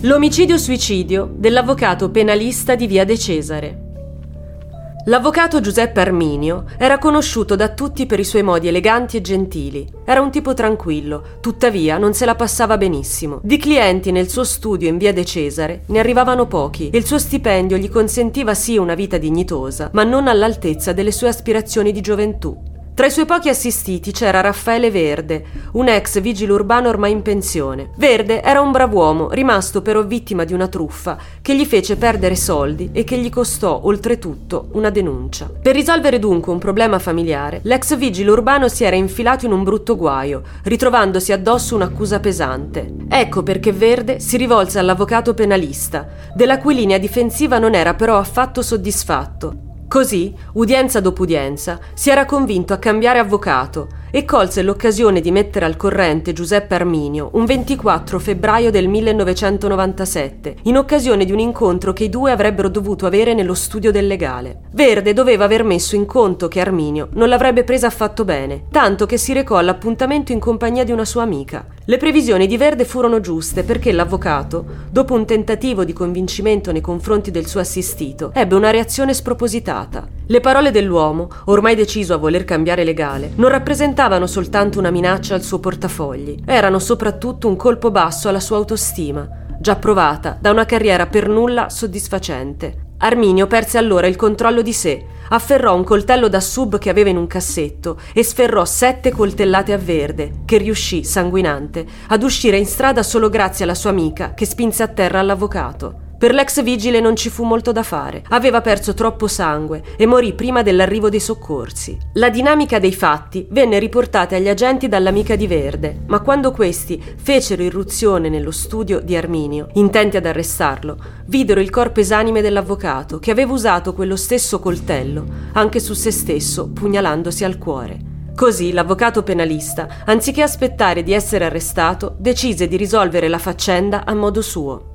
L'omicidio-suicidio dell'avvocato penalista di Via De Cesare. L'avvocato Giuseppe Arminio era conosciuto da tutti per i suoi modi eleganti e gentili. Era un tipo tranquillo, tuttavia non se la passava benissimo. Di clienti nel suo studio in via De Cesare ne arrivavano pochi e il suo stipendio gli consentiva sì una vita dignitosa, ma non all'altezza delle sue aspirazioni di gioventù. Tra i suoi pochi assistiti c'era Raffaele Verde, un ex vigile urbano ormai in pensione. Verde era un brav'uomo, rimasto però vittima di una truffa che gli fece perdere soldi e che gli costò oltretutto una denuncia. Per risolvere dunque un problema familiare, l'ex vigile urbano si era infilato in un brutto guaio, ritrovandosi addosso un'accusa pesante. Ecco perché Verde si rivolse all'avvocato penalista, della cui linea difensiva non era però affatto soddisfatto Così, udienza dopo udienza, si era convinto a cambiare avvocato e colse l'occasione di mettere al corrente Giuseppe Arminio un 24 febbraio del 1997, in occasione di un incontro che i due avrebbero dovuto avere nello studio del legale. Verde doveva aver messo in conto che Arminio non l'avrebbe presa affatto bene, tanto che si recò all'appuntamento in compagnia di una sua amica. Le previsioni di Verde furono giuste perché l'avvocato, dopo un tentativo di convincimento nei confronti del suo assistito, ebbe una reazione spropositata. Le parole dell'uomo, ormai deciso a voler cambiare legale, non rappresentavano soltanto una minaccia al suo portafogli, erano soprattutto un colpo basso alla sua autostima, già provata da una carriera per nulla soddisfacente. Arminio perse allora il controllo di sé, afferrò un coltello da sub che aveva in un cassetto e sferrò sette coltellate a verde, che riuscì, sanguinante, ad uscire in strada solo grazie alla sua amica che spinse a terra l'avvocato. Per l'ex vigile non ci fu molto da fare. Aveva perso troppo sangue e morì prima dell'arrivo dei soccorsi. La dinamica dei fatti venne riportata agli agenti dall'amica di Verde, ma quando questi fecero irruzione nello studio di Arminio, intenti ad arrestarlo, videro il corpo esanime dell'avvocato che aveva usato quello stesso coltello anche su se stesso, pugnalandosi al cuore. Così l'avvocato penalista, anziché aspettare di essere arrestato, decise di risolvere la faccenda a modo suo.